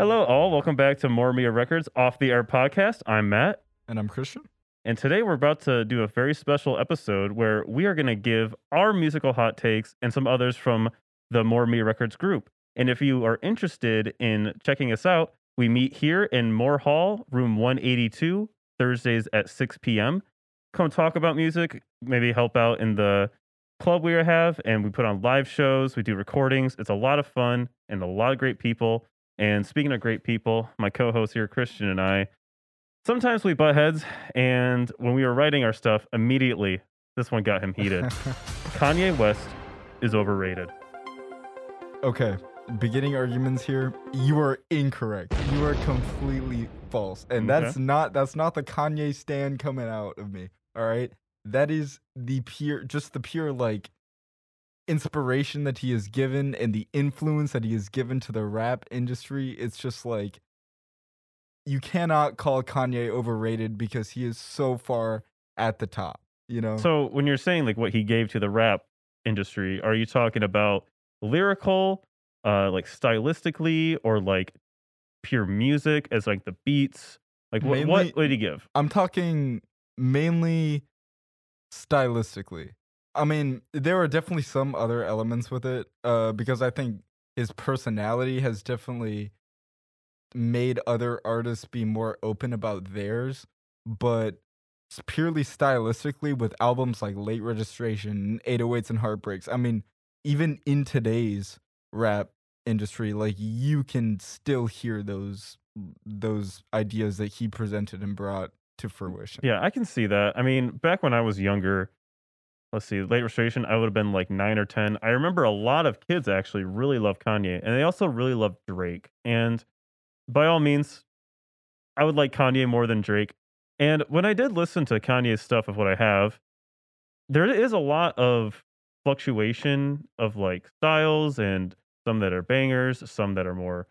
Hello, all. Welcome back to More Mia Records Off the Air podcast. I'm Matt. And I'm Christian. And today we're about to do a very special episode where we are going to give our musical hot takes and some others from the More Mia Records group. And if you are interested in checking us out, we meet here in Moore Hall, room 182, Thursdays at 6 p.m. Come talk about music, maybe help out in the club we have, and we put on live shows, we do recordings. It's a lot of fun and a lot of great people. And speaking of great people, my co host here, Christian, and I, sometimes we butt heads. And when we were writing our stuff, immediately this one got him heated. Kanye West is overrated. Okay, beginning arguments here. You are incorrect. You are completely false. And Okay. that's not that's not the Kanye stand coming out of me. All right? That is the pure just the pure like inspiration that he has given and the influence that he has given to the rap industry. It's just like you cannot call Kanye overrated because he is so far at the top, you know? So when you're saying like what he gave to the rap industry, are you talking about lyrical, uh, like stylistically, or like pure music as like the beats? Like what, Mainly- what, what did he give? I'm talking mainly stylistically. I mean, there are definitely some other elements with it, uh, because I think his personality has definitely made other artists be more open about theirs. But purely stylistically, with albums like Late Registration, 808s, and Heartbreaks, I mean, even in today's rap industry, like you can still hear those those ideas that he presented and brought to fruition. Yeah, I can see that. I mean, back when I was younger, let's see, late registration, I would have been like nine or 10. I remember a lot of kids actually really love Kanye and they also really love Drake. And by all means, I would like Kanye more than Drake. And when I did listen to Kanye's stuff of what I have, there is a lot of fluctuation of like styles and some that are bangers, some that are more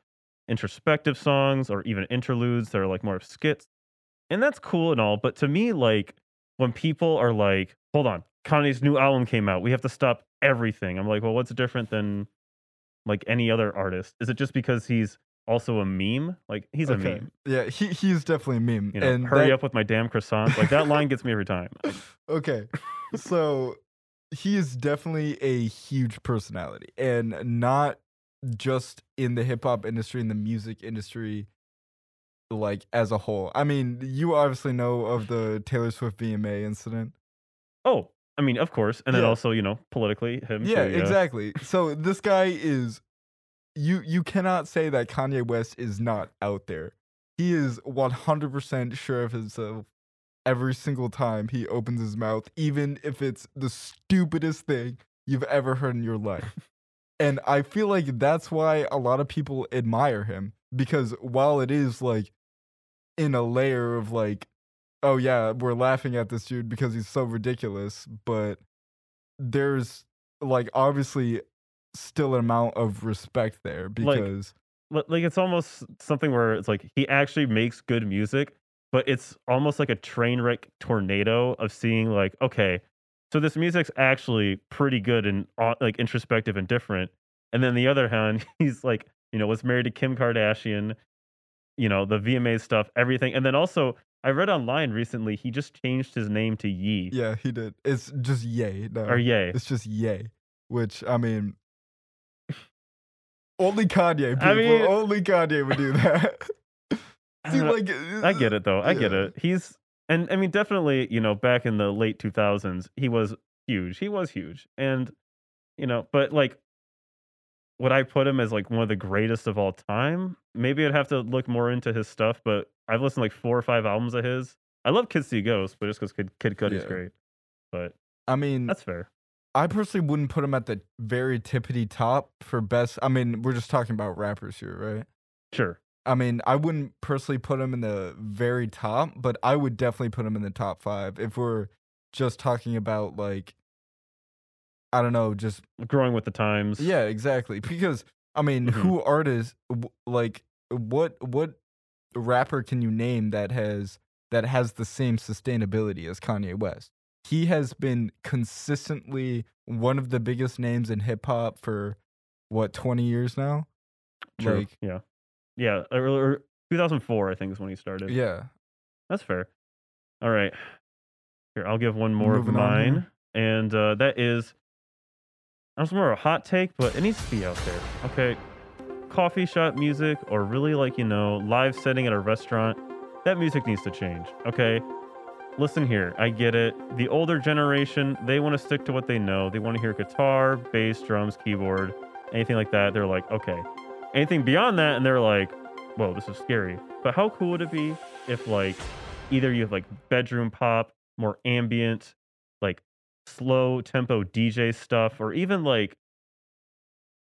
introspective songs or even interludes that are like more of skits and that's cool and all, but to me, like when people are like, "Hold on, Kanye's new album came out. We have to stop everything." I'm like, "Well, what's different than like any other artist? Is it just because he's also a meme? Like he's a meme. Yeah, he he's definitely a meme. You know, and hurry that- up with my damn croissant. Like that line gets me every time. okay. So he is definitely a huge personality and not just in the hip hop industry, in the music industry, like as a whole. I mean, you obviously know of the Taylor Swift VMA incident. Oh, I mean, of course, and then Yeah. also, you know, politically, him. Yeah, too, exactly. So this guy is you you cannot say that Kanye West is not out there. He is 100% sure of himself every single time he opens his mouth, even if it's the stupidest thing you've ever heard in your life. and I feel like that's why a lot of people admire him because while it is like in a layer of like oh yeah, we're laughing at this dude because he's so ridiculous, but there's like obviously still an amount of respect there because Li- like it's almost something where it's like he actually makes good music but it's almost like a train wreck tornado of seeing like okay so this music's actually pretty good and like introspective and different and then the other hand he's like you know was married to kim kardashian you know the vma stuff everything and then also i read online recently he just changed his name to yee yeah, he did. It's just yay. No, or yay it's just yay, which I mean, only Kanye people, I mean- only Kanye would do that. See, uh, like uh, I get it though. I get it. He's and I mean definitely, you know, back in the late 2000s, he was huge. He was huge. And you know, but like would I put him as like one of the greatest of all time? Maybe I'd have to look more into his stuff, but I've listened to like four or five albums of his. I love Kid See Ghost, but just because Kid, Kid Cudi's Yeah. great. But I mean, that's fair. I personally wouldn't put him at the very tippity top for best. I mean, we're just talking about rappers here, right? Sure. I mean, I wouldn't personally put him in the very top, but I would definitely put him in the top five if we're just talking about like, I don't know, just Growing with the times. yeah, exactly. Because I mean, Mhm. who artists like what what rapper can you name that has that has the same sustainability as Kanye West? He has been consistently one of the biggest names in hip hop for what 20 years now. True. Like yeah. Yeah, or, or 2004, I think is when he started. Yeah. That's fair. All right. Here, I'll give one more Moving of mine. And uh, that is, I was more of a hot take, but it needs to be out there. Okay. Coffee shop music or really like, you know, live setting at a restaurant, that music needs to change. Okay. Listen here, I get it. The older generation, they want to stick to what they know. They want to hear guitar, bass, drums, keyboard, anything like that. They're like, okay. Anything beyond that, and they're like, whoa, this is scary. But how cool would it be if, like, either you have like bedroom pop, more ambient, like slow tempo DJ stuff, or even like,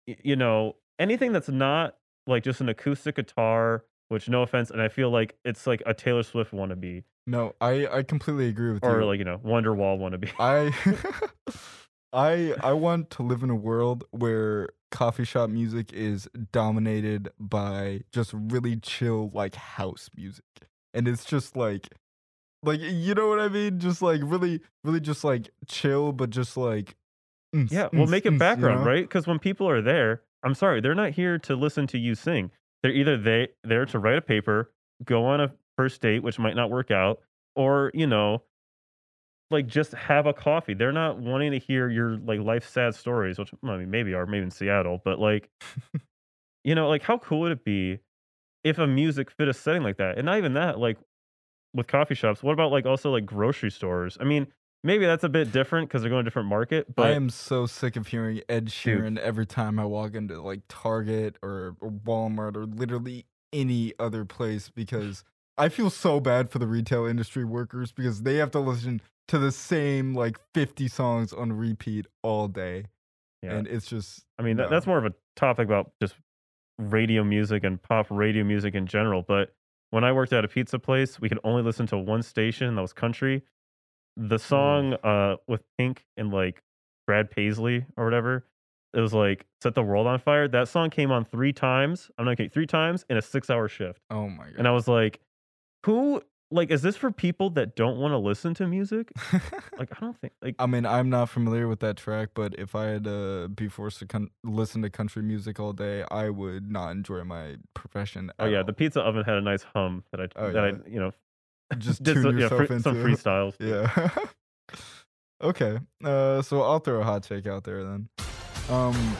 you know, anything that's not like just an acoustic guitar, which no offense, and I feel like it's like a Taylor Swift wannabe No, I I completely agree with or you. Or like, you know, Wonderwall wannabe. I I I want to live in a world where coffee shop music is dominated by just really chill like house music. And it's just like like you know what I mean? Just like really really just like chill but just like mm, Yeah, well, mm, make it mm, you background, know? right? Because when people are there, I'm sorry, they're not here to listen to you sing. They're either they there to write a paper, go on a first date, which might not work out, or you know, like just have a coffee. They're not wanting to hear your like life sad stories, which I mean maybe are maybe in Seattle, but like you know, like how cool would it be if a music fit a setting like that? And not even that, like with coffee shops. What about like also like grocery stores? I mean, maybe that's a bit different because they're going to a different market, But I am so sick of hearing Ed Sheeran every time I walk into like Target or, or Walmart or literally any other place because I feel so bad for the retail industry workers because they have to listen to the same like 50 songs on repeat all day. yeah. And it's just I mean, that, no. that's more of a topic about just radio music and pop radio music in general. But when I worked at a pizza place, we could only listen to one station that was country. The song uh, with Pink and like Brad Paisley or whatever, it was like Set the World on Fire. That song came on three times. I'm not kidding, three times in a six hour shift. oh my god. And I was like, who, like, is this for people that don't want to listen to music? Like, I don't think, like, I mean, I'm not familiar with that track, but if I had to be forced to con- listen to country music all day, I would not enjoy my profession. oh yeah, all. the pizza oven had a nice hum that I, Oh, that I, you know, just did some, yeah, free- into some freestyles. Yeah. okay. Uh, so I'll throw a hot take out there then. Um,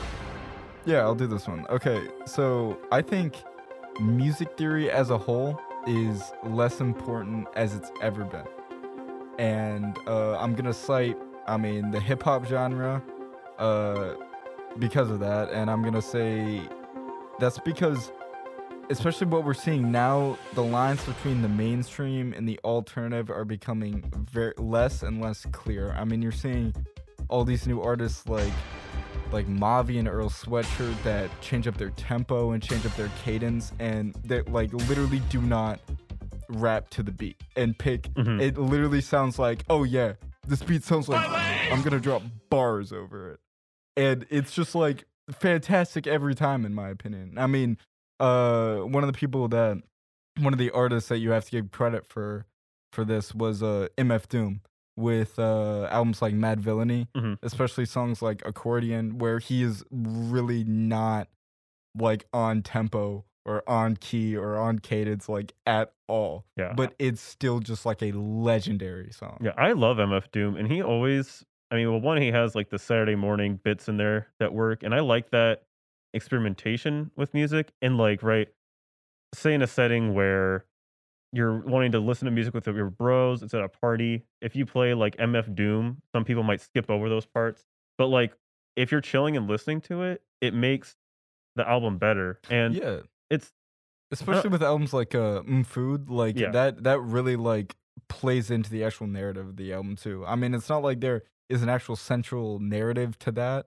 yeah, I'll do this one. Okay. So I think music theory as a whole is less important as it's ever been, and uh, I'm gonna cite, I mean, the hip hop genre, uh, because of that, and I'm gonna say that's because especially what we're seeing now, the lines between the mainstream and the alternative are becoming very less and less clear. I mean, you're seeing all these new artists like like Mavi and Earl Sweatshirt that change up their tempo and change up their cadence and that like literally do not rap to the beat and pick Mhm. it literally sounds like, "Oh yeah, this beat sounds like I'm to drop bars over it." And it's just like fantastic every time in my opinion. I mean, uh one of the people that one of the artists that you have to give credit for for this was uh MF Doom with uh albums like Madvillainy, Mhm. especially songs like Accordion where he is really not like on tempo or on key or on cadence like at all. Yeah. But it's still just like a legendary song. Yeah, I love MF Doom, and he always. I mean, well, one he has like the Saturday morning bits in there that work, and I like that experimentation with music. And like, right, say in a setting where you're wanting to listen to music with your bros, it's at a party. If you play like MF Doom, some people might skip over those parts, but like if you're chilling and listening to it, it makes the album better. And Yeah. it's especially with albums like uh food like Yeah. that that really like plays into the actual narrative of the album too i mean it's not like there is an actual central narrative to that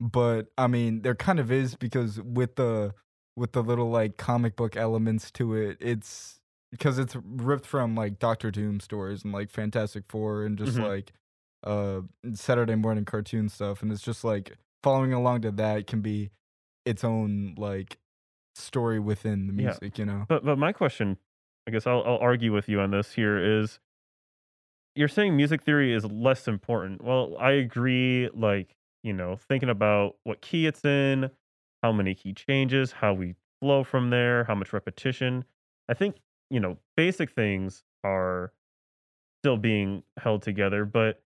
but i mean there kind of is because with the with the little like comic book elements to it it's because it's ripped from like doctor doom stories and like fantastic four and just Mhm. like uh saturday morning cartoon stuff and it's just like following along to that can be its own like story within the Yeah. music, you know. But but my question, I guess I'll I'll argue with you on this here is you're saying music theory is less important. Well, I agree like, you know, thinking about what key it's in, how many key changes, how we flow from there, how much repetition. I think, you know, basic things are still being held together, but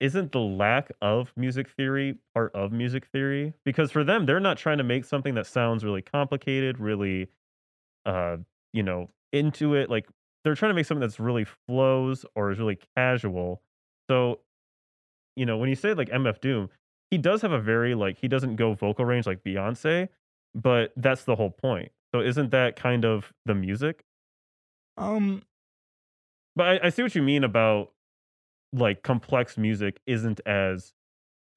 isn't the lack of music theory part of music theory? Because for them, they're not trying to make something that sounds really complicated, really, uh, you know, into it. Like they're trying to make something that's really flows or is really casual. So, you know, when you say like MF Doom, he does have a very like he doesn't go vocal range like Beyonce, but that's the whole point. So isn't that kind of the music? Um, But I, I see what you mean about like complex music isn't as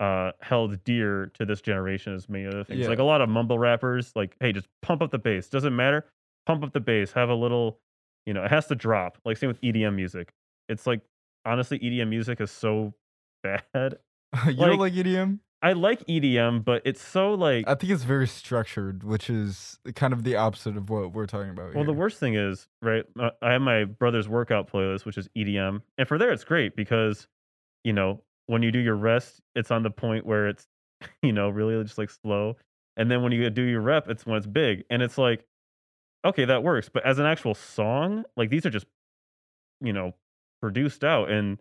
uh held dear to this generation as many other things. Like a lot of mumble rappers, like, hey, just pump up the bass. Doesn't matter. Pump up the bass. Have a little, you know, it has to drop. Like same with EDM music. It's like honestly, EDM music is so bad. you don't Like like EDM? I like EDM, but it's so like I think it's very structured, which is kind of the opposite of what we're talking about well, the worst thing is, right? Uh, I have my brother's workout playlist, which is EDM, and for there, it's great because you know when you do your rest, it's on the point where it's you know really just like slow, and then when you do your rep, it's when it's big, and it's like okay, that works. But as an actual song, like these are just you know produced out, and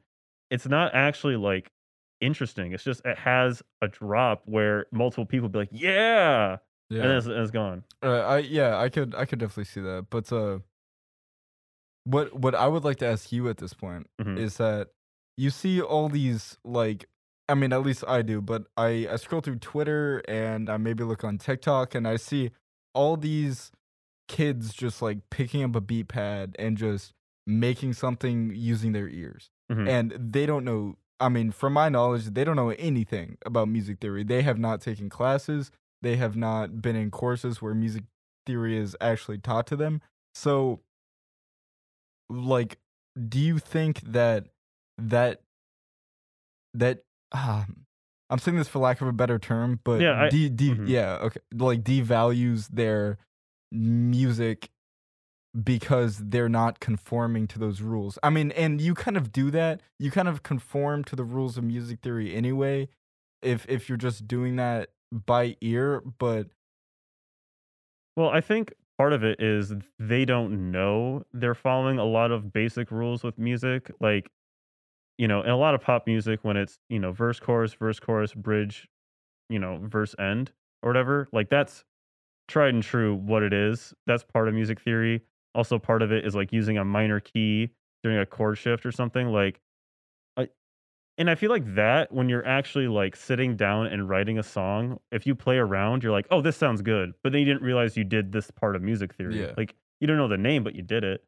it's not actually like interesting. It's just it has a drop where multiple people be like, yeah, and then it's, it's gone. Uh, I yeah, I could I could definitely see that. But uh what what I would like to ask you at this point hmm is that you see all these like I mean at least I do, but I I scroll through Twitter and I maybe look on TikTok and I see all these kids just like picking up a beat pad and just making something using their ears. hmm And they don't know I mean, from my knowledge, they don't know anything about music theory. They have not taken classes. They have not been in courses where music theory is actually taught to them. So like do you think that that that um, I'm saying this for lack of a better term, but Yeah, I. de, de, mhm. yeah, okay, like devalues their music because they're not conforming to those rules. I mean, and you kind of do that. You kind of conform to the rules of music theory anyway if if you're just doing that by ear, but Well, I think part of it is they don't know they're following a lot of basic rules with music. Like, you know, in a lot of pop music, when it's, you know, verse, chorus, verse, chorus, bridge, you know, verse, end, or whatever, like that's tried and true what it is. That's part of music theory. Also, part of it is like using a minor key during a chord shift or something. Like, I, and I feel like that when you're actually like sitting down and writing a song, if you play around, you're like, oh, this sounds good. But then you didn't realize you did this part of music theory. yeah. Like you don't know the name, but you did it.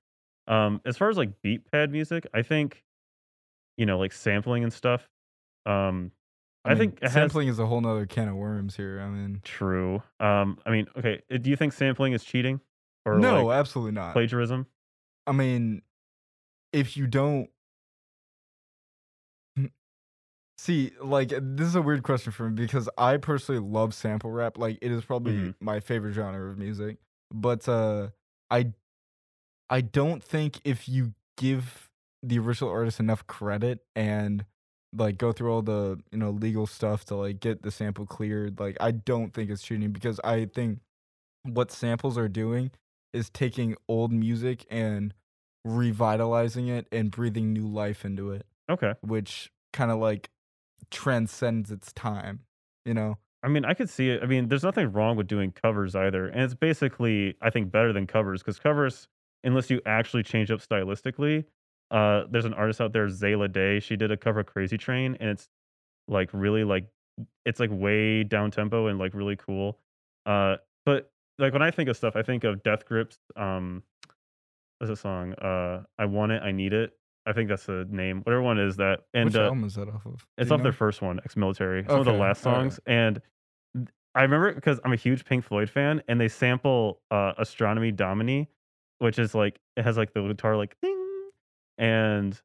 Um, as far as like beat pad music, I think, you know, like sampling and stuff. Um, I I mean, think it has sampling is a whole nother can of worms here. I mean, true. Um, I mean, okay, uh, do you think sampling is cheating or no, like absolutely not. plagiarism? I mean, if you don't see, like, this is a weird question for me because I personally love sample rap. Like, it is probably hmm my favorite genre of music. But uh, I I don't think if you give the original artist enough credit and like go through all the you know legal stuff to like get the sample cleared, like I don't think it's cheating because I think what samples are doing is taking old music and revitalizing it and breathing new life into it, Okay. which kind of like transcends its time, you know? I mean, I could see it. I mean, there's nothing wrong with doing covers either. And it's basically, I think, better than covers because covers, unless you actually change up stylistically, uh, there's an artist out there, Zayla Day. She did a cover of Crazy Train, and it's like really like it's like way down tempo and like really cool. Uh, but like when I think of stuff, I think of Death Grips. Um, what's the song? Uh, I want it, I need it. I think that's the name. Whatever one is that, and Which uh, album is that off of? Do it's off their first one, ex-military. Some of the last all right. songs, and I remember because I'm a huge Pink Floyd fan, and they sample uh, "Astronomy Domine," which is like it has like the guitar like ding, and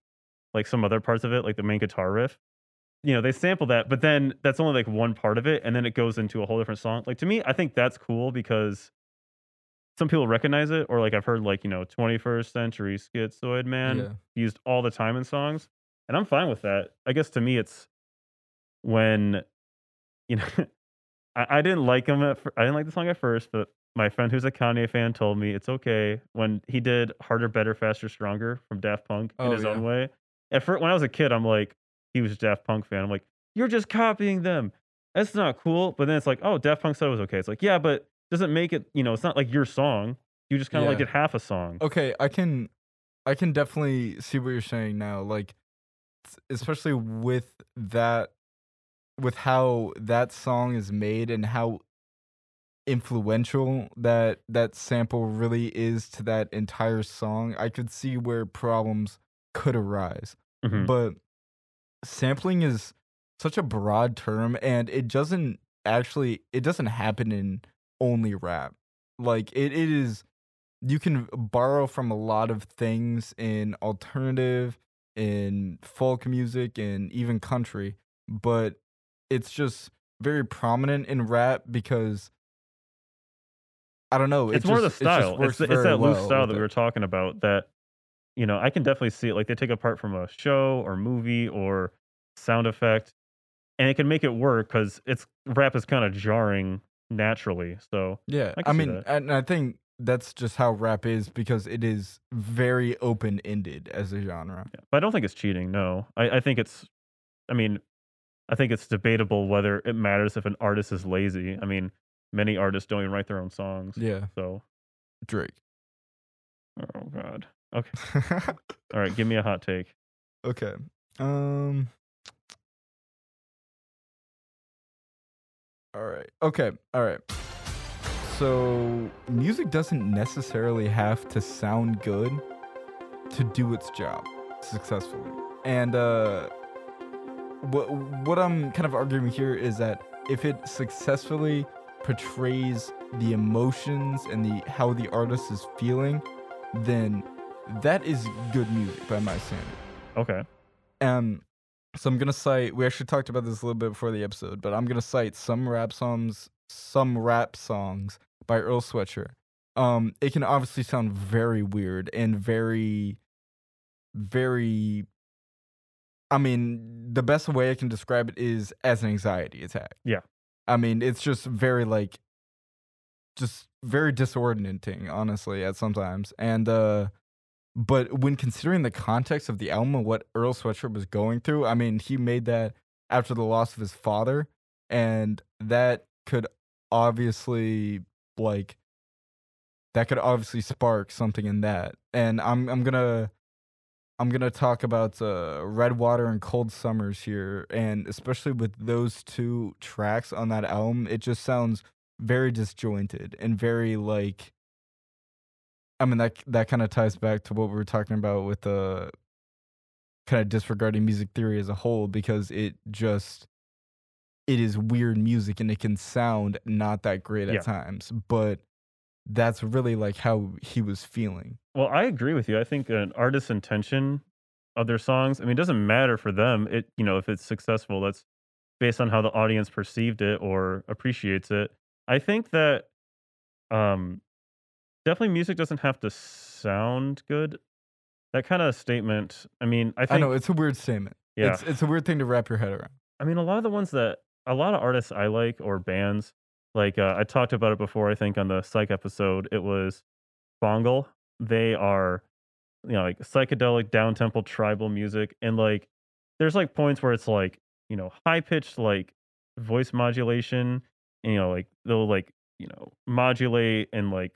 like some other parts of it, like the main guitar riff. You know, they sample that, but then that's only like one part of it, and then it goes into a whole different song. Like to me, I think that's cool because some people recognize it, or like I've heard like you know 21st century schizoid man Yeah. used all the time in songs, and I'm fine with that. I guess to me, it's when you know I, I didn't like him at I didn't like the song at first, but my friend who's a Kanye fan told me it's okay when he did "Harder, Better, Faster, Stronger" from Daft Punk in Oh, his yeah. own way. At first, when I was a kid, I'm like, he was a Daft Punk fan. I'm like, you're just copying them. That's not cool. But then it's like, oh, Daft Punk said it was okay. It's like, yeah, but doesn't make it. You know, it's not like your song. You just kind of like Yeah. did half a song. Okay, I can I can definitely see what you're saying now. Like especially with that with how that song is made and how influential that that sample really is to that entire song. I could see where problems could arise. Mhm. But sampling is such a broad term and it doesn't actually it doesn't happen in only rap. Like it, it is you can borrow from a lot of things in alternative, in folk music, and even country, but it's just very prominent in rap because I don't know. it it's more the just- it just style. works It's, the- it's that loose well style with that we were talking about. That you know, I can definitely see it. Like they take apart from a show or movie or sound effect, and it can make it work because it's rap is kind of jarring naturally. So Yeah, I I, mean, that. and I think that's just how rap is because it is very open ended as a genre. yeah. but I don't think it's cheating. No, I, I think it's. I mean, I think it's debatable whether it matters if an artist is lazy. I mean, many artists don't even write their own songs. Yeah, So, Drake. oh god. Okay. All right. Give me a hot take. okay. Um. All right. Okay. All right. So, music doesn't necessarily have to sound good to do its job successfully. And uh what what I'm kind of arguing here is that if it successfully portrays the emotions and the how the artist is feeling, then that is good music by my standard. Okay. Um, so I'm gonna cite. We actually talked about this a little bit before the episode, but I'm gonna cite some rap songs, some rap songs by Earl Sweatshirt. Um, it can obviously sound very weird and very, very. I mean, the best way I can describe it is as an anxiety attack. Yeah. I mean, it's just very like, just very disorienting, honestly, at sometimes, and uh but when considering the context of the album and what Earl Sweatshirt was going through, I mean, he made that after the loss of his father, and that could obviously like that could obviously spark something in that. And I'm I'm gonna I'm gonna talk about uh, Red Water and Cold Summers here, and especially with those two tracks on that album, it just sounds very disjointed and very like I mean that that kind of ties back to what we were talking about with the kind of disregarding music theory as a whole because it just it is weird music and it can sound not that great at Yeah. times, but that's really like how he was feeling. Well, I agree with you. I think an artist's intention of their songs, I mean, it doesn't matter for them. It, you know, if it's successful, that's based on how the audience perceived it or appreciates it. I think that um definitely music doesn't have to sound good. That kind of statement, I mean, I think I, know it's a weird statement. yeah. It's it's a weird thing to wrap your head around. I mean, a lot of the ones that a lot of artists I like or bands, like uh, I talked about it before. I think on the Psych episode, it was Bongle. They are, you know, like psychedelic down tempo tribal music, and like there's like points where it's like you know high pitched like voice modulation, and, you know, like they'll like you know modulate and like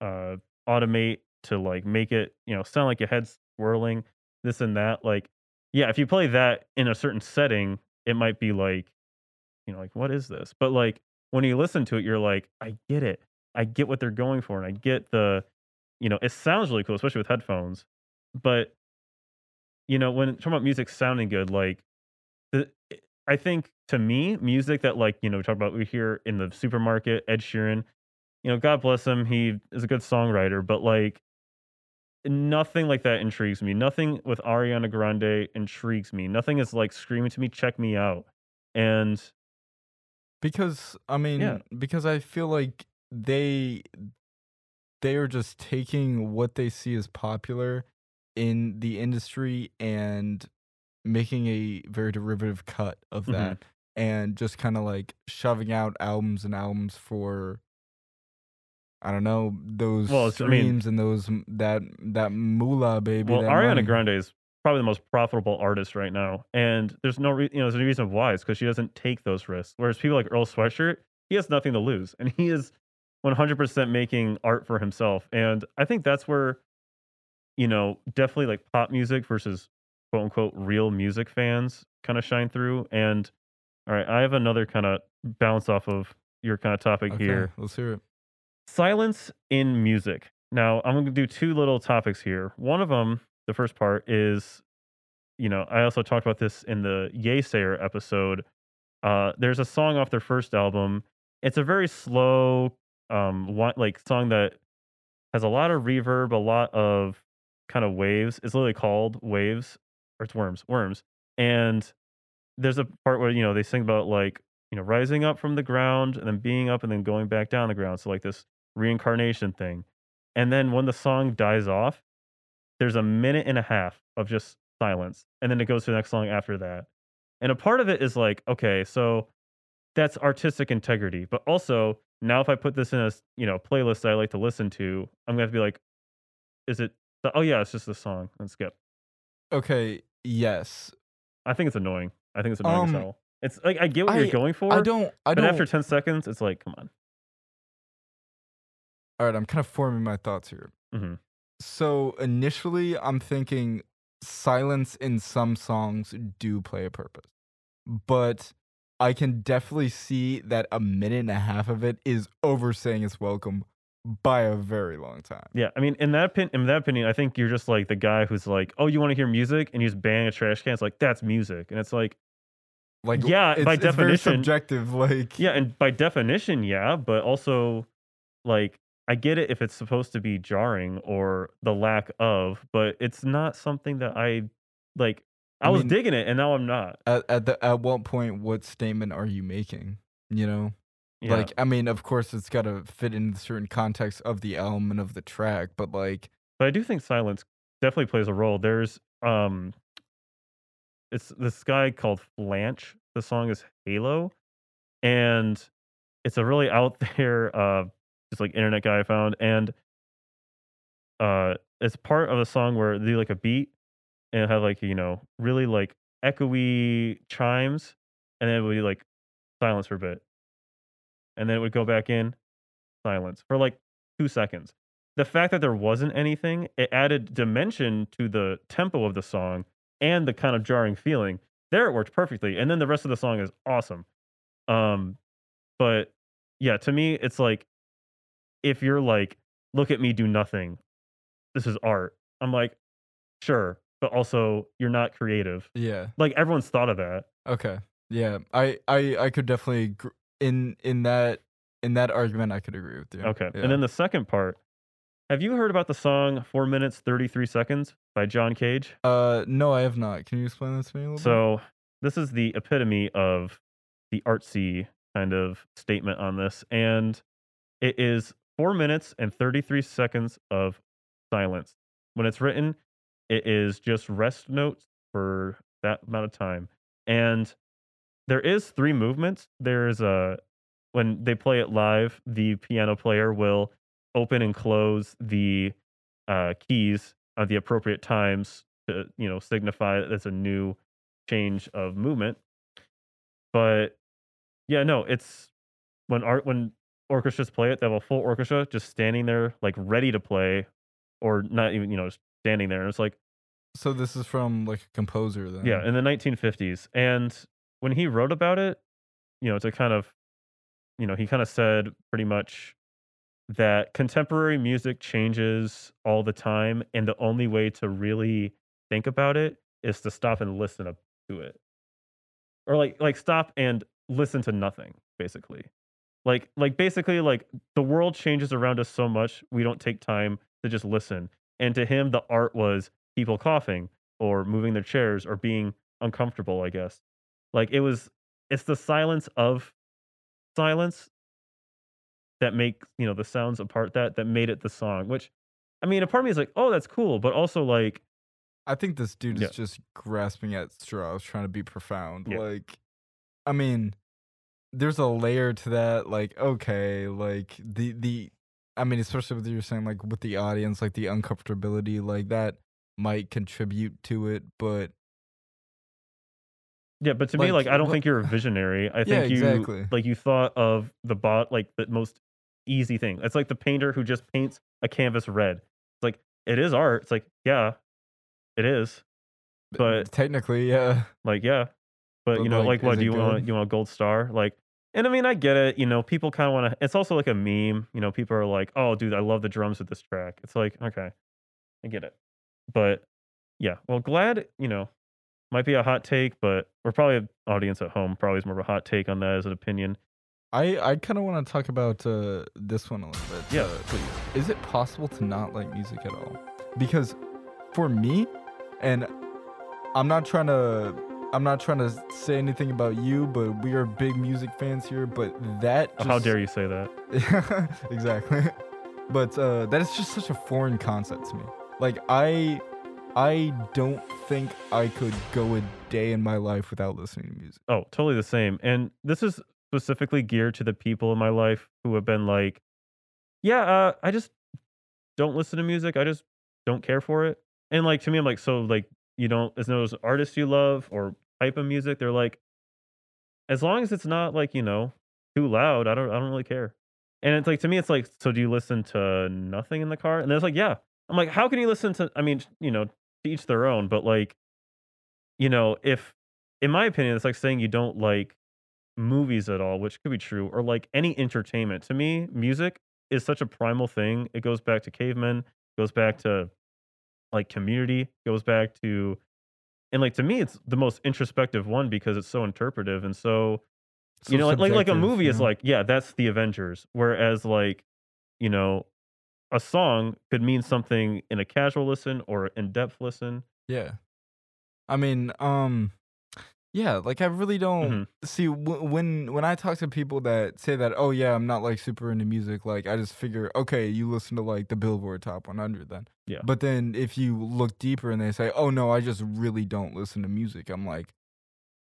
uh automate to like make it you know sound like your head's swirling, this and that. Like, yeah, if you play that in a certain setting, it might be like, you know, like what is this? But like when you listen to it, you're like, I get it. I get what they're going for, and I get the, you know, it sounds really cool, especially with headphones. But you know, when talking about music sounding good, like the, I think to me, music that like you know, we talk about we hear in the supermarket, Ed Sheeran, you know, God bless him, he is a good songwriter, but like nothing like that intrigues me. Nothing with Ariana Grande intrigues me. Nothing is like screaming to me, check me out. And Because I mean, yeah. because I feel like they they are just taking what they see as popular in the industry and making a very derivative cut of that. Mm-hmm. and just kind of like shoving out albums and albums for I don't know those Well, it's- I mean- and those that that moolah baby. Well, Ariana money. Grande is probably the most profitable artist right now, and there's no re- you know there's no reason why. It's because she doesn't take those risks. Whereas people like Earl Sweatshirt, he has nothing to lose, and he is 100% making art for himself. And I think that's where, you know, definitely like pop music versus quote unquote real music fans kind of shine through. And all right, I have another kind of bounce off of your kind of topic Okay, here. let's hear it. Silence in music. Now, I'm going to do two little topics here. One of them, the first part is, you know, I also talked about this in the Yeasayer episode. Uh, there's a song off their first album. It's a very slow, um, like song that has a lot of reverb, a lot of kind of waves. It's literally called Waves, or it's Worms, Worms. And there's a part where you know they sing about like you know rising up from the ground and then being up and then going back down the ground. So like this reincarnation thing. And then when the song dies off, there's a minute and a half of just silence. And then it goes to the next song after that. And a part of it is like, okay, so that's artistic integrity. But also, now if I put this in a you know playlist that I like to listen to, I'm gonna have to be like, is it oh yeah, it's just a song and skip. Okay, yes. I think it's annoying. I think it's annoying Um, as hell. It's like I get what I- you're going for, I don't. I but don't. after 10 seconds, it's like, come on. All right, I'm kind of forming my thoughts here. hmm So initially, I'm thinking silence in some songs do play a purpose, but I can definitely see that a minute and a half of it is overstaying its welcome by a very long time. Yeah, I mean, in that opinion, in that opinion, I think you're just like the guy who's like, "Oh, you want to hear music?" and you just bang a trash can. It's like that's music, and it's like, Like, Yeah, it's, by it's very definition- subjective. Like, yeah, and by definition, yeah, but also, like, I get it if it's supposed to be jarring or the lack of, but it's not something that I like. I, I was mean- digging it, and now I'm not. at at the at what point, what statement are you making? You know, Yeah. like I mean, of course, it's got to fit in the certain context of the album and of the track, but like, but I do think silence definitely plays a role. There's um, it's this guy called Flanch. The song is Halo, and it's a really out there, uh, just like internet guy I found, and uh, it's part of a song where they like a beat and have like you know really like echoey chimes, and then it would be like silence for a bit, and then it would go back in silence for like two seconds the fact that there wasn't anything, it added dimension to the tempo of the song and the kind of jarring feeling. There it worked perfectly. And then the rest of the song is awesome. Um but yeah, to me it's like if you're like look at me do nothing. This is art. I'm like sure, but also you're not creative. yeah, Like everyone's thought of that. Okay. Yeah. I I I could definitely gr- in in that in that argument I could agree with you. Okay. Yeah. And then the second part. Have you heard about the song 4 minutes 33 seconds by John Cage? uh no, I have not. Can you explain this to me a little bit? So this is the epitome of the artsy kind of statement on this, and it is four minutes and 33 seconds of silence. When it's written, it is just rest notes for that amount of time. And there is three movements. There's a when they play it live, the piano player will open and close the uh, keys at the appropriate times to you know signify that it's a new change of movement. But yeah, no, it's when art when orchestras play it, they have a full orchestra just standing there like ready to play, or not even you know standing there. And it's like so this is from like a composer then. yeah, in the 1950s, and when he wrote about it, you know, to kind of you know he kind of said pretty much that contemporary music changes all the time, and the only way to really think about it is to stop and listen to it or like like stop and listen to nothing basically like like basically like the world changes around us so much we don't take time to just listen and to him the art was people coughing or moving their chairs or being uncomfortable i guess like it was it's the silence of silence that make you know the sounds apart that that made it the song which i mean a part of me is like oh that's cool but also like I think this dude Yeah. is just grasping at straws, trying to be profound. Yeah. Like I mean, there's a layer to that. Like, okay, like the the, I mean, especially with you're saying like with the audience, like the uncomfortability, like that might contribute to it. But Yeah, but to me, like, like, I don't what? think you're a visionary. I Yeah, think you like you thought of the bot like the most easy thing. It's like the painter who just paints a canvas red. It's like it is art. It's like, yeah, it is. But technically, yeah. like, yeah. But But, you know, like, like what do you want you want a gold star? Like and I mean I get it, you know, people kind of want to it's also like a meme, you know, people are like, "Oh, dude, I love the drums with this track." It's like, okay. I get it. But yeah, well, glad, you know, might be a hot take, but we're probably an audience at home probably is more of a hot take on that as an opinion. I I kind of want to talk about uh, this one a little bit. Yeah, uh, please. Is it possible to not like music at all? Because for me, and I'm not trying to I'm not trying to say anything about you, but we are big music fans here. But that Oh, how dare you say that? exactly. But uh, that is just such a foreign concept to me. Like I, I don't think I could go a day in my life without listening to music. Oh, totally the same. And this is specifically geared to the people in my life who have been like, yeah, uh, I just don't listen to music. I just don't care for it. And like to me, I'm like, so like you don't there's no artists you love or type of music. They're like, as long as it's not like, you know, too loud, I don't I don't really care. And it's like to me, it's like, so do you listen to nothing in the car? And it's like, yeah. I'm like, how can you listen to I mean, you know, to each their own, but like, you know, if in my opinion, it's like saying you don't like movies at all, which could be true, or like any entertainment. To me, music is such a primal thing. It goes back to cavemen, goes back mm. to like community, goes back to and like to me it's the most introspective one because it's so interpretive and so So you know like, like like a movie you is like yeah that's the avengers whereas like you know a song could mean something in a casual listen or in-depth listen Yeah. I mean, um, yeah, like I really don't Mhm. see w- when when I talk to people that say that, oh yeah, I'm not like super into music. Like I just figure, okay, you listen to like the Billboard Top 100 then. Yeah. But then if you look deeper and they say, oh no, I just really don't listen to music, I'm like,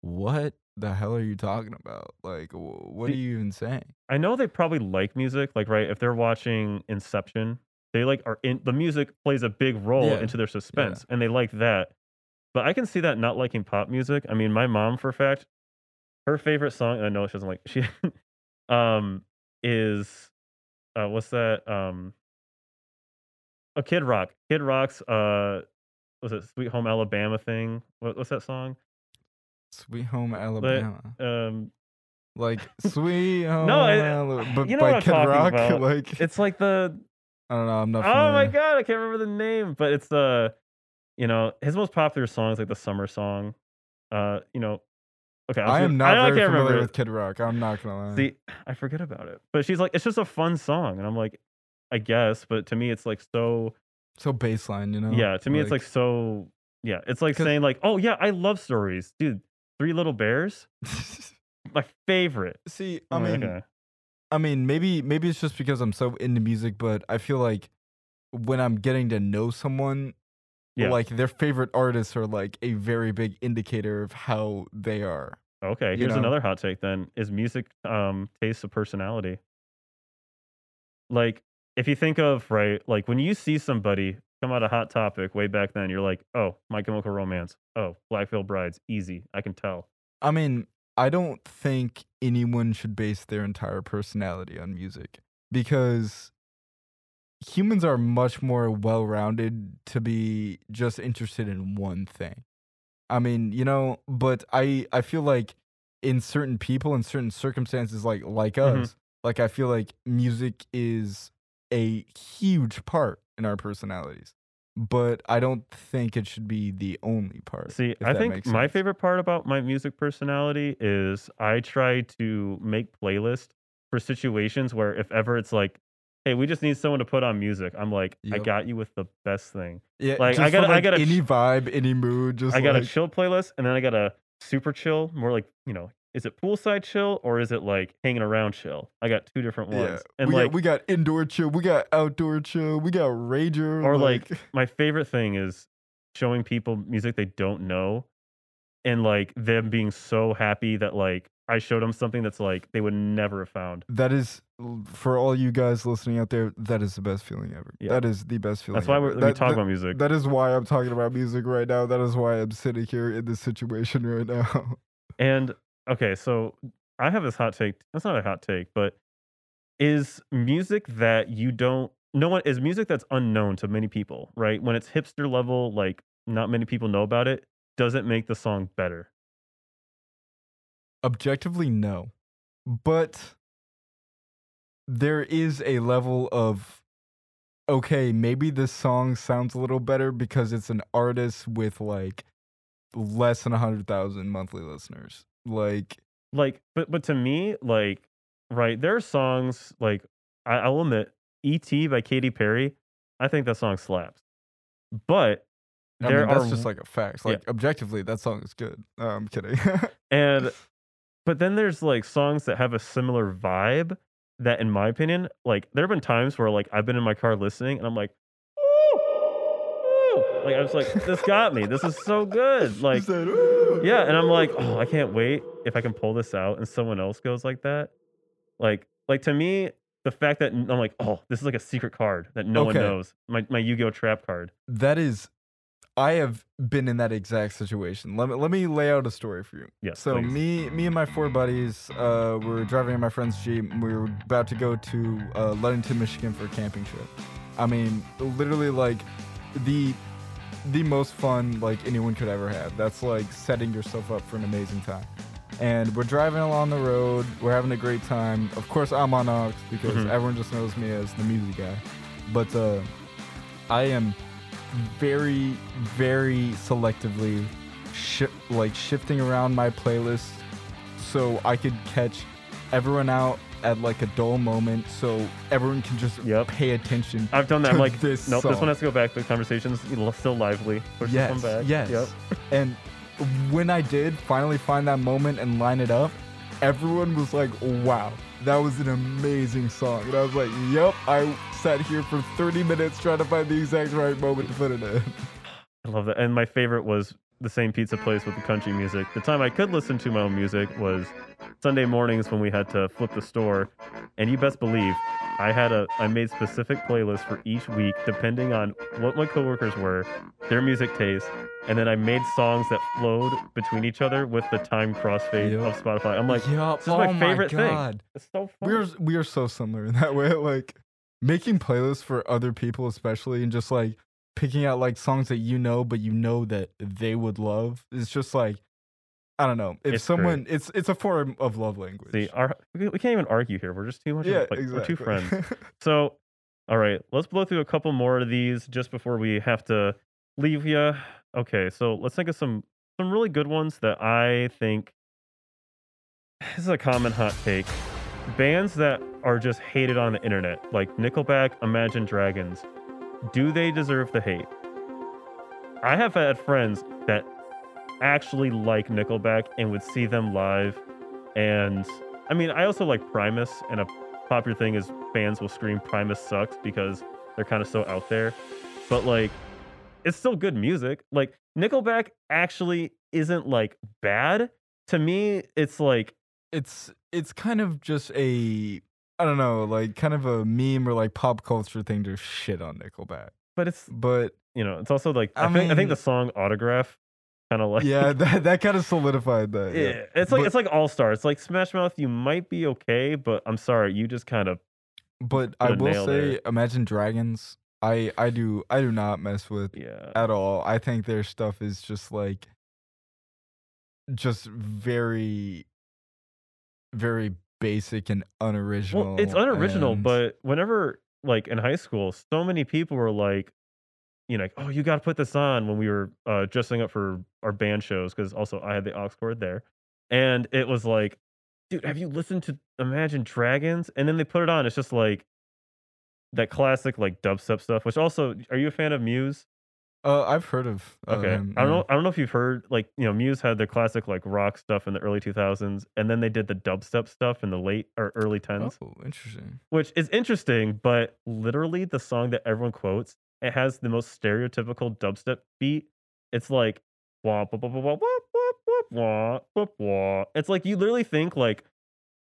what the hell are you talking about? Like, wh- what are you even saying? I know they probably like music, like right. If they're watching Inception, they like are in the music plays a big role Yeah, into their suspense, and they like that. But I can see that not liking pop music. I mean, my mom, for a fact, her favorite song. I know she doesn't like she, um, is, uh, what's that? Um, a Kid Rock. Kid Rock's uh, was it Sweet Home Alabama thing? What, what's that song? Sweet Home Alabama. Um, like Sweet Home I- Alabama. But you know by Kid Rock, about. like it's like the I don't know, I'm not Oh my god, I can't remember the name, but it's the, you know, his most popular song is like the summer song. Uh, you know, okay, I'll I am not I very can't familiar remember. with Kid Rock. I'm not gonna lie. See, I forget about it, but she's like, it's just a fun song, and I'm like, I guess, but to me, it's like so, so baseline, you know? yeah, to me, it's like so, yeah, it's like saying like, oh yeah, I love stories, dude. Three Little Bears, my favorite. See, I mean, okay. I mean, maybe maybe it's just because I'm so into music, but I feel like when I'm getting to know someone, Yeah. like their favorite artists are like a very big indicator of how they are. Okay, here's know? another hot take then. Is music um taste of personality? Like if you think of right, like when you see somebody come out of hot topic way back then, you're like, oh, My Chemical Romance. Oh, Black Veil Brides, easy. I can tell. I mean, I don't think anyone should base their entire personality on music because humans are much more well-rounded to be just interested in one thing. I mean, you know, but I I feel like in certain people in certain circumstances like like Mhm. us, like I feel like music is a huge part in our personalities. But I don't think it should be the only part. See, I think my favorite part about my music personality is I try to make playlists for situations where if ever it's like, hey, we just need someone to put on music, I'm like, I got you with the best thing. Yeah, Like, I for, gotta- I gotta any vibe, any mood. Just I got like, a chill playlist, and then I got a super chill, more like you know, is it poolside chill or is it like hanging around chill? I got two different ones, yeah. and we like got we got indoor chill, we got outdoor chill, we got rager. or like my favorite thing is showing people music they don't know, and like them being so happy that like I showed them something that's like they would never have found. That is for all you guys listening out there. That is the best feeling ever. Yeah. That is the best feeling. That's why ever. we're, we That- talk that- about music. That is why I'm talking about music right now. That is why I'm sitting here in this situation right now. And okay, so I have this hot take. That's not a hot take, but is music that you don't no one is music that's unknown to many people, right? When it's hipster level, like not many people know about it, doesn't make the song better. Objectively, no, but there is a level of okay, maybe this song sounds a little better because it's an artist with like less than 100,000 monthly listeners. Like Like, but but to me, like, right, there are songs like I, I'll admit, "E.T." by Katy Perry. I think that song slaps, but I there mean, that's are just like a fact. yeah. Like objectively, that song is good. No, I'm kidding. And but then there's like songs that have a similar vibe that in my opinion, like there have been times where like I've been in my car listening and I'm like, ooh, ooh. Like I was like, this got me. This is so good. Like said, "Ooh." yeah, and I'm like, oh, I can't wait if I can pull this out and someone else goes like that. Like like to me, the fact that I'm like, oh, this is like a secret card that no one knows. My my Yu-Gi-Oh trap card. that is I have been in that exact situation. Let me let me lay out a story for you. Yes. So please. me me and my four buddies uh were driving in my friend's Jeep. We were about to go to uh, Ludington, Michigan for a camping trip. I mean, literally like the the most fun like anyone could ever have. That's like setting yourself up for an amazing time. And we're driving along the road. We're having a great time. Of course, I'm on aux because Mhm. everyone just knows me as the music guy. But uh, I am very, very selectively shi- like shifting around my playlist so I could catch everyone out at like a dull moment so everyone can just Yep. pay attention. I've done that. I'm like, this nope, this one has to go back. The conversation's still lively. Push yes, this one back. yes. Yep. And when I did finally find that moment and line it up, everyone was like, wow, that was an amazing song. And I was like, yep, I sat here for 30 minutes trying to find the exact right moment to put it in. I love that. And my favorite was the same pizza place with the country music. The time I could listen to my own music was Sunday mornings when we had to flip the store. And you best believe I had a I made specific playlists for each week depending on what my coworkers were, their music taste, and then I made songs that flowed between each other with the time crossfade Yep. of Spotify. I'm like, Yup. this is my oh favorite thing. God. it's so fun. We are we are so similar in that way. Like making playlists for other people, especially, and just like picking out like songs that you know, but you know that they would love. It's just like I don't know. If It's someone, it's it's a form of love language. See, our, we can't even argue here. We're just too much. of- yeah, like, exactly. We're two friends. So, all right, let's blow through a couple more of these just before we have to leave you. Okay, so let's think of some some really good ones that I think. This is a common hot take. Bands that are just hated on the internet, like Nickelback, Imagine Dragons, do they deserve the hate? I have had friends that actually like Nickelback and would see them live. And I mean, I also like Primus, and a popular thing is fans will scream Primus sucks because they're kind of so out there. But like, it's still good music. Like, Nickelback actually isn't like bad. To me, it's like, it's it's kind of just a I don't know, like kind of a meme or like pop culture thing to shit on Nickelback. but it's, But you know, it's also like, I, I think, I think the song Autograph kind of like, yeah, that that kind of solidified that. yeah, Yeah. it's like, But- it's like All Star. It's like Smash Mouth, you might be okay, but I'm sorry, you just kind of, But I will say, there. Imagine Dragons. I I do I do not mess with yeah. at all. I think their stuff is just like just very very basic and unoriginal. Well, it's unoriginal, and- but whenever like in high school, so many people were like, you know, like, oh, you got to put this on when we were uh, dressing up for our band shows because also I had the aux cord there, and it was like, dude, have you listened to Imagine Dragons? And then they put it on. It's just like that classic like dubstep stuff. Which also, are you a fan of Muse? Uh, I've heard of. uh, Okay, him, I don't know. I don't know if you've heard like you know Muse had their classic like rock stuff in the early 2000s, and then they did the dubstep stuff in the late or early 10s Oh, interesting. which is interesting, but literally the song that everyone quotes, it has the most stereotypical dubstep beat. It's like womp womp womp womp womp womp wah, wah, wah. It's like you literally think like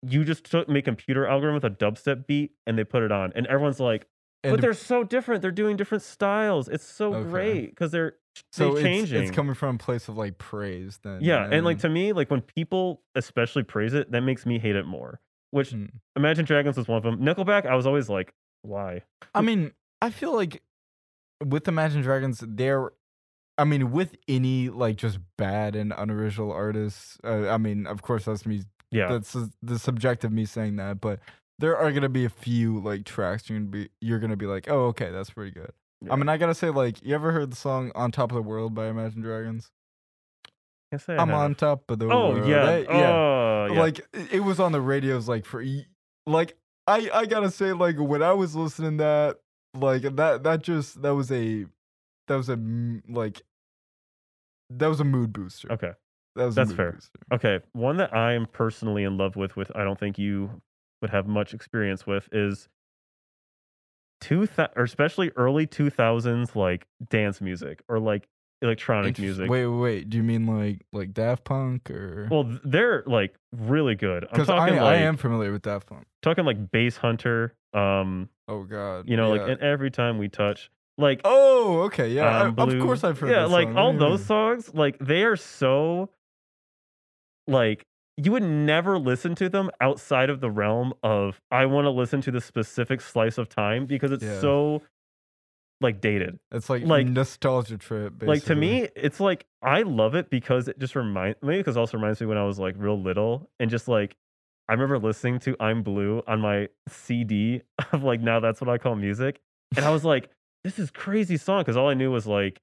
you just took make computer algorithm with a dubstep beat and they put it on, and everyone's like, but they're so different. They're doing different styles. It's so Okay. great because they're so it's, changing. it's coming from a place of like praise then. yeah, and like to me, like when people especially praise it, that makes me hate it more. Which Hmm. Imagine Dragons was one of them. Nickelback, I was always like, why? I mean, I feel like with Imagine Dragons, they're, I mean, with any like just bad and unoriginal artists, uh, I mean, of course, that's me. Yeah, That's the subjective me saying that, but there are gonna be a few like tracks you're gonna be you're gonna be like, oh, okay, that's pretty good. Yeah. I mean, I gotta say, like, you ever heard the song "On Top of the World" by Imagine Dragons? I say I I'm have. on top of the Oh world. yeah, yeah. oh yeah. like it- was on the radios like for like I I gotta say like when I was listening that like that that just that was a that was a like that was a mood booster. okay. that was that's fair. Booster. Okay, one that I am personally in love with, with I don't think you would have much experience with, is two thou- or especially early two thousands like dance music or like electronic music. Wait, wait, wait. Do you mean like like Daft Punk or? Well, they're like really good. I'm because I, talking I am familiar with Daft Punk. talking like Basshunter. Um, Oh God. you know, like and every time we touch, like oh, okay, yeah. Um, of course, I've heard. Yeah, like song. All those mean? songs, like they are so like you would never listen to them outside of the realm of I want to listen to the specific slice of time because it's Yeah. so like dated. It's like like- nostalgia trip. Basically. Like to me, it's like I love it because it just reminds maybe because it also reminds me when I was like real little and just like I remember listening to I'm Blue on my CD of like now that's what I call music. And I was like, this is crazy song because all I knew was like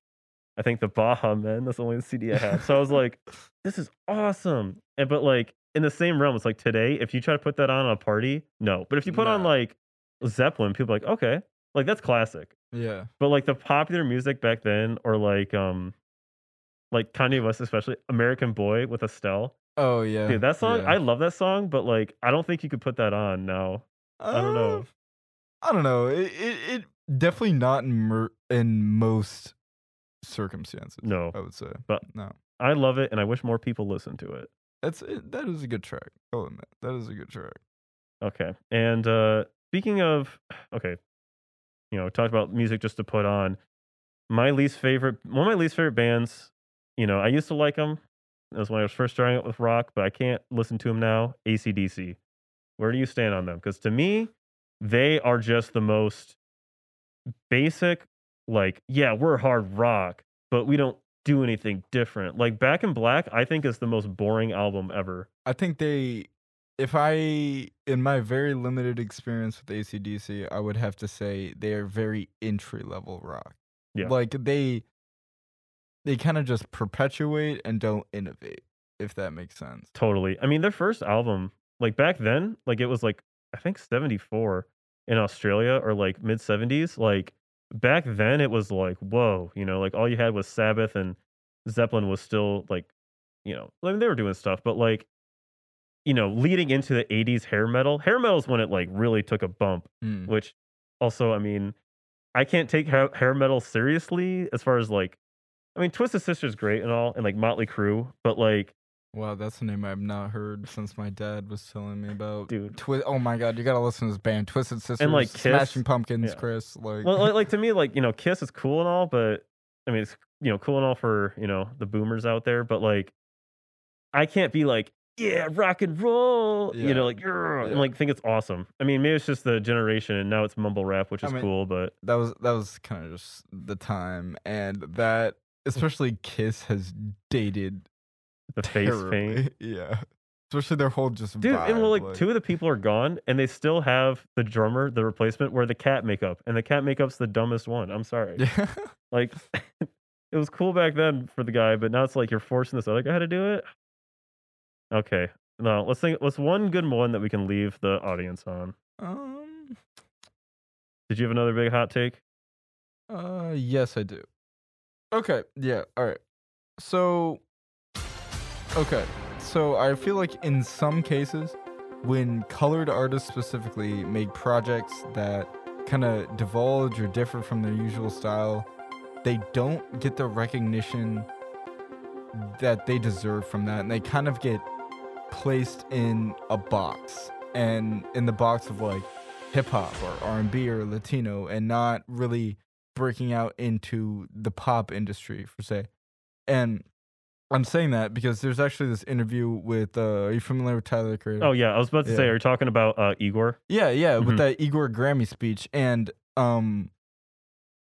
I think the Baha Men. That's the only CD I had. So I was like, this is awesome. And but like in the same realm, it's like today, if you try to put that on a party, no. But if you put on like Zeppelin, people are like, okay, like that's classic. yeah. But like the popular music back then, or like um, like Kanye West, especially American Boy with Estelle, Oh yeah. dude, that song. I love that song. But like, I don't think you could put that on now. I don't know. Uh, I don't know. It, it, it definitely not in mer- in most circumstances. No. I would say. But- no, I love it, and I wish more people listen to it. That's it, that is a good track. I'll admit that is a good track. Okay. And uh speaking of okay, you know, talked about music just to put on. My least favorite one of my least favorite bands, you know, I used to like them. That was when I was first starting out with rock, but I can't listen to them now. ACDC. Where do you stand on them? Because to me, they are just the most basic, like, yeah, we're hard rock, but we don't do anything different. Like Back in Black, I think is the most boring album ever. I think they, if I, in my very limited experience with ACDC, I would have to say they are very entry level rock. Yeah. Like they, they kind of just perpetuate and don't innovate. If that makes sense. Totally. I mean, their first album, like back then, like it was like I think 74 in Australia or like mid 70s. Like back then it was like, whoa, you know, like all you had was Sabbath and Zeppelin was still like, you know, I mean they were doing stuff, but like you know, leading into the 80s hair metal. Hair metal is when it like really took a bump, Mm. which also, I mean, I can't take hair, hair metal seriously as far as like I mean, Twisted Sister's great and all, and like Motley Crue, but like, Wow, that's a name I've not heard since my dad was telling me about. Dude. Twi- oh my god, you gotta listen to this band, Twisted Sisters, like, Kiss. Smashing Pumpkins, Yeah. Chris. Like, well, like, like to me, like you know, Kiss is cool and all, but I mean, it's you know, cool and all for you know the boomers out there, but like, I can't be like, yeah, rock and roll, you know, like, "Yeah," and like think it's awesome. I mean, maybe it's just the generation, and now it's mumble rap, which I is mean, cool, but that was that was kind of just the time, and that hmm. especially Kiss has dated the face paint. Yeah, especially their whole just dude. vibe, and well, like two of the people are gone, and they still have the drummer, the replacement, wear the cat makeup, and the cat makeup's the dumbest one. I'm sorry, Yeah. like. It was cool back then for the guy, but now it's like you're forcing this other guy to do it. Okay, no, let's think. What's one good one that we can leave the audience on? um. Did you have another big hot take? Uh, yes, I do. Okay, yeah, all right. So, okay, so I feel like in some cases, when colored artists specifically make projects that kind of divulge or differ from their usual style, they don't get the recognition that they deserve from that, and they kind of get placed in a box, and in the box of like hip hop or R and B or Latino, and not really breaking out into the pop industry for say. And I'm saying that because there's actually this interview with. Uh, are you familiar with Tyler the Creator? Oh yeah, I was about to say, are you talking about uh, Igor? Yeah, yeah, Mhm. with that Igor Grammy speech, and um,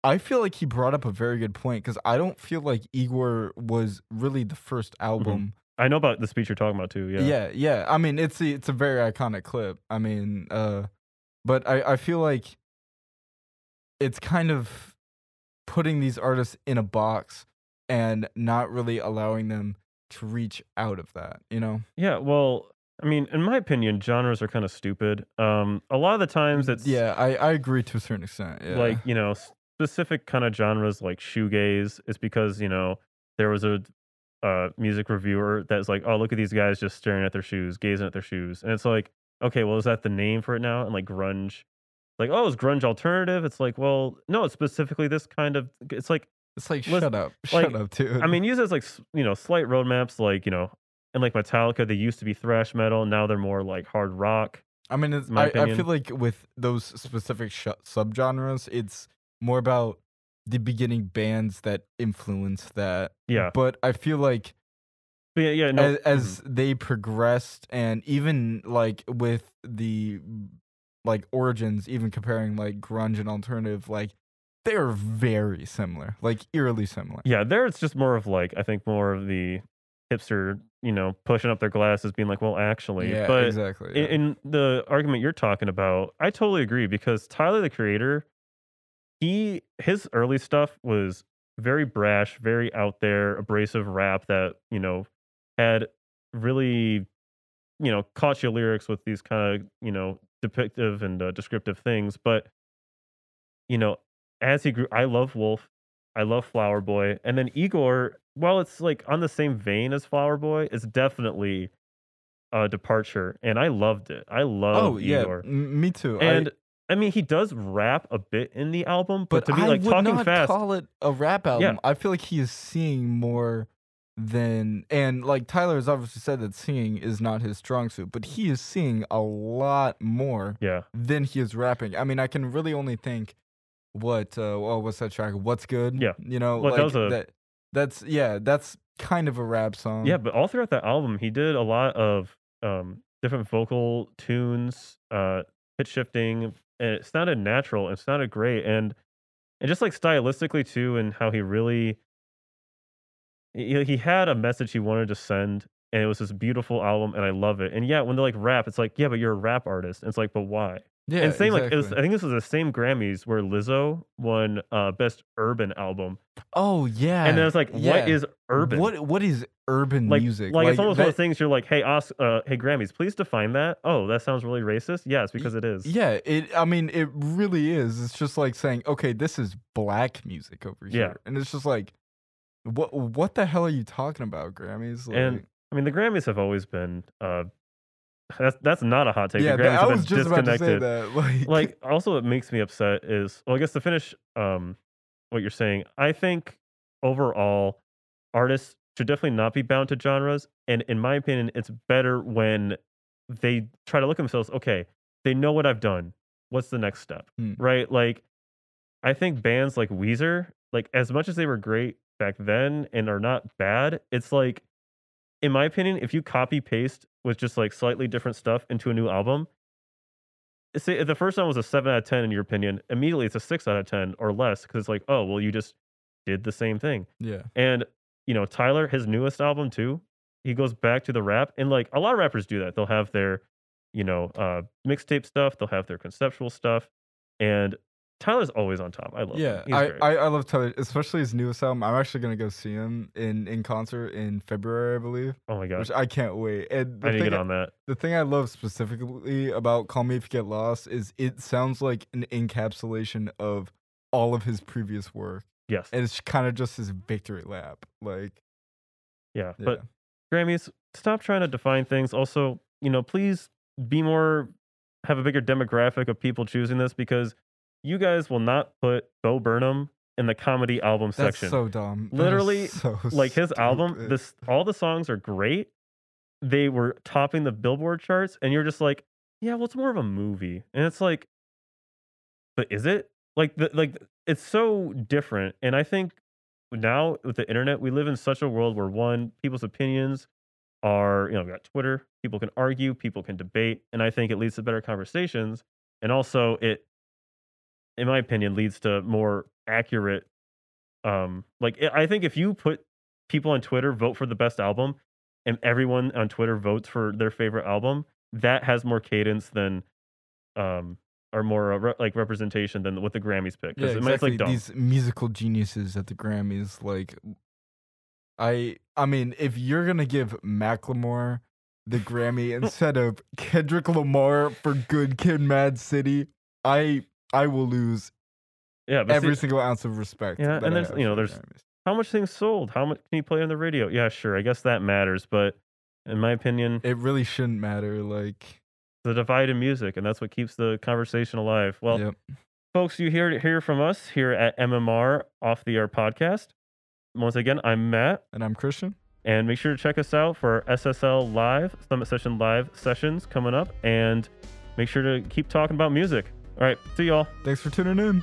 I feel like he brought up a very good point because I don't feel like Igor was really the first album. I know about the speech you're talking about too. Yeah. Yeah, yeah. I mean, it's a, it's a very iconic clip. I mean, uh, but I I feel like it's kind of putting these artists in a box and not really allowing them to reach out of that. You know? Yeah, well, I mean, in my opinion, genres are kind of stupid. Um, a lot of the times it's yeah, I I agree to a certain extent. Yeah. like you know specific kind of genres like shoegaze is because you know there was a uh, music reviewer that's like, oh look at these guys just staring at their shoes, gazing at their shoes, and it's like, okay, well is that the name for it now? And like grunge, like oh, is grunge alternative? It's like, well, no, it's specifically this kind of. It's like It's like Listen, shut up, like, shut up, dude. I mean, use as like you know slight roadmaps, like you know, and like Metallica, they used to be thrash metal, now they're more like hard rock. I mean, it's, I, I feel like with those specific sh- subgenres, it's more about the beginning bands that influence that. Yeah, But I feel like but yeah, yeah, no, as, as they progressed, and even like with the like origins, even comparing like grunge and alternative, like they're very similar, like eerily similar. Yeah, there it's just more of like I think more of the hipster, you know, pushing up their glasses, being like, "Well, actually," yeah, but exactly. in, yeah. in the argument you're talking about, I totally agree because Tyler the Creator, he his early stuff was very brash, very out there, abrasive rap that you know had really you know caught you lyrics with these kind of you know depictive and uh, descriptive things, but you know as he grew, I love Wolf. I love Flower Boy. And then Igor, while it's like on the same vein as Flower Boy, is definitely a departure. And I loved it. I love oh yeah, Igor. m- me too. And I, mean, he does rap a bit in the album, but, but to be I like would talking not fast, call it a rap album. I feel like he is seeing more than and like Tyler has obviously said that singing is not his strong suit, but he is seeing a lot more yeah, than he is rapping. I mean, I can really only think what uh oh what's that track? What's good? Yeah. You know, Well, that like was a- that that's yeah, that's kind of a rap song. yeah. But all throughout that album, he did a lot of um, different vocal tunes, uh, pitch shifting, and it sounded natural. It sounded great, and and just like stylistically too, and how he really he, he had a message he wanted to send, and it was this beautiful album, and I love it. And yeah, when they like rap, it's like yeah, but you're a rap artist. And it's like, but why? Yeah. and same like it was. I think this was the same Grammys where Lizzo won uh, best urban album, Oh yeah. and then it's like, yeah. what is urban? What what is urban like, music? Like, it's almost one of that- those things you're like, hey, Os- uh, hey Grammys, please define that. Oh, that sounds really racist. Yes, because it is. Yeah, it. I mean, it really is. It's just like saying, okay, this is black music over here, Yeah. and it's just like, what what the hell are you talking about, Grammys? Like, And I mean, the Grammys have always been. Uh, that's that's not a hot take. yeah, that- I was just about to say disconnected. that. Like, like also what makes me upset is well i guess to finish um what you're saying i think overall artists should definitely not be bound to genres and in my opinion it's better when they try to look at themselves okay they know what i've done what's the next step Hmm. right like i think bands like weezer like as much as they were great back then and are not bad it's like in my opinion if you copy paste with just like slightly different stuff into a new album say if the first one was a 7 out of 10 in your opinion immediately it's a 6 out of 10 or less because it's like oh well you just did the same thing. Yeah, and you know tyler his newest album too he goes back to the rap and like a lot of rappers do that. They'll have their you know uh mixtape stuff they'll have their conceptual stuff and tyler's always on top i love yeah. him. I. I I love Tyler, especially his newest album. I'm actually gonna go see him in in concert in February, I believe, oh my god which I can't wait. And the i need to thing get on that The thing I love specifically about Call Me If You Get Lost is it sounds like an encapsulation of all of his previous work. yes And it's kind of just his victory lap. Like, yeah yeah. but grammys stop trying to define things also you know please be more have a bigger demographic of people choosing this because you guys will not put bo burnham in the comedy album That's section. so dumb. That is Literally, so like his album, stupid. this all the songs are great. They were topping the Billboard charts, and you're just like, yeah, well, it's more of a movie, and it's like, but is it like the like it's so different? And I think now with the internet, we live in such a world where one, people's opinions are, you know, we got Twitter, people can argue, people can debate, and I think it leads to better conversations, and also it, in my opinion, leads to more accurate um like i I think if you put people on twitter vote for the best album and everyone on twitter votes for their favorite album that has more cadence than um or more uh, re- like representation than what the grammys pick yeah, because exactly. like. These musical geniuses at the Grammys, like, I, I mean, if you're gonna give Macklemore the Grammy instead of Kendrick Lamar for Good Kid, Mad City, I, I will lose yeah but see, every single ounce of respect. Yeah, and there's- you know, there's- how much things sold how much can you play on the radio yeah sure i guess that matters but in my opinion It really shouldn't matter. Like, the divide in music and that's what keeps the conversation alive well yep. folks you hear hear from us here at mmr off the air podcast once again i'm matt And I'm Christian. And make sure to check us out for our SSL Live, Summit Session Live sessions coming up. And make sure to keep talking about music. All right, see y'all. Thanks for tuning in.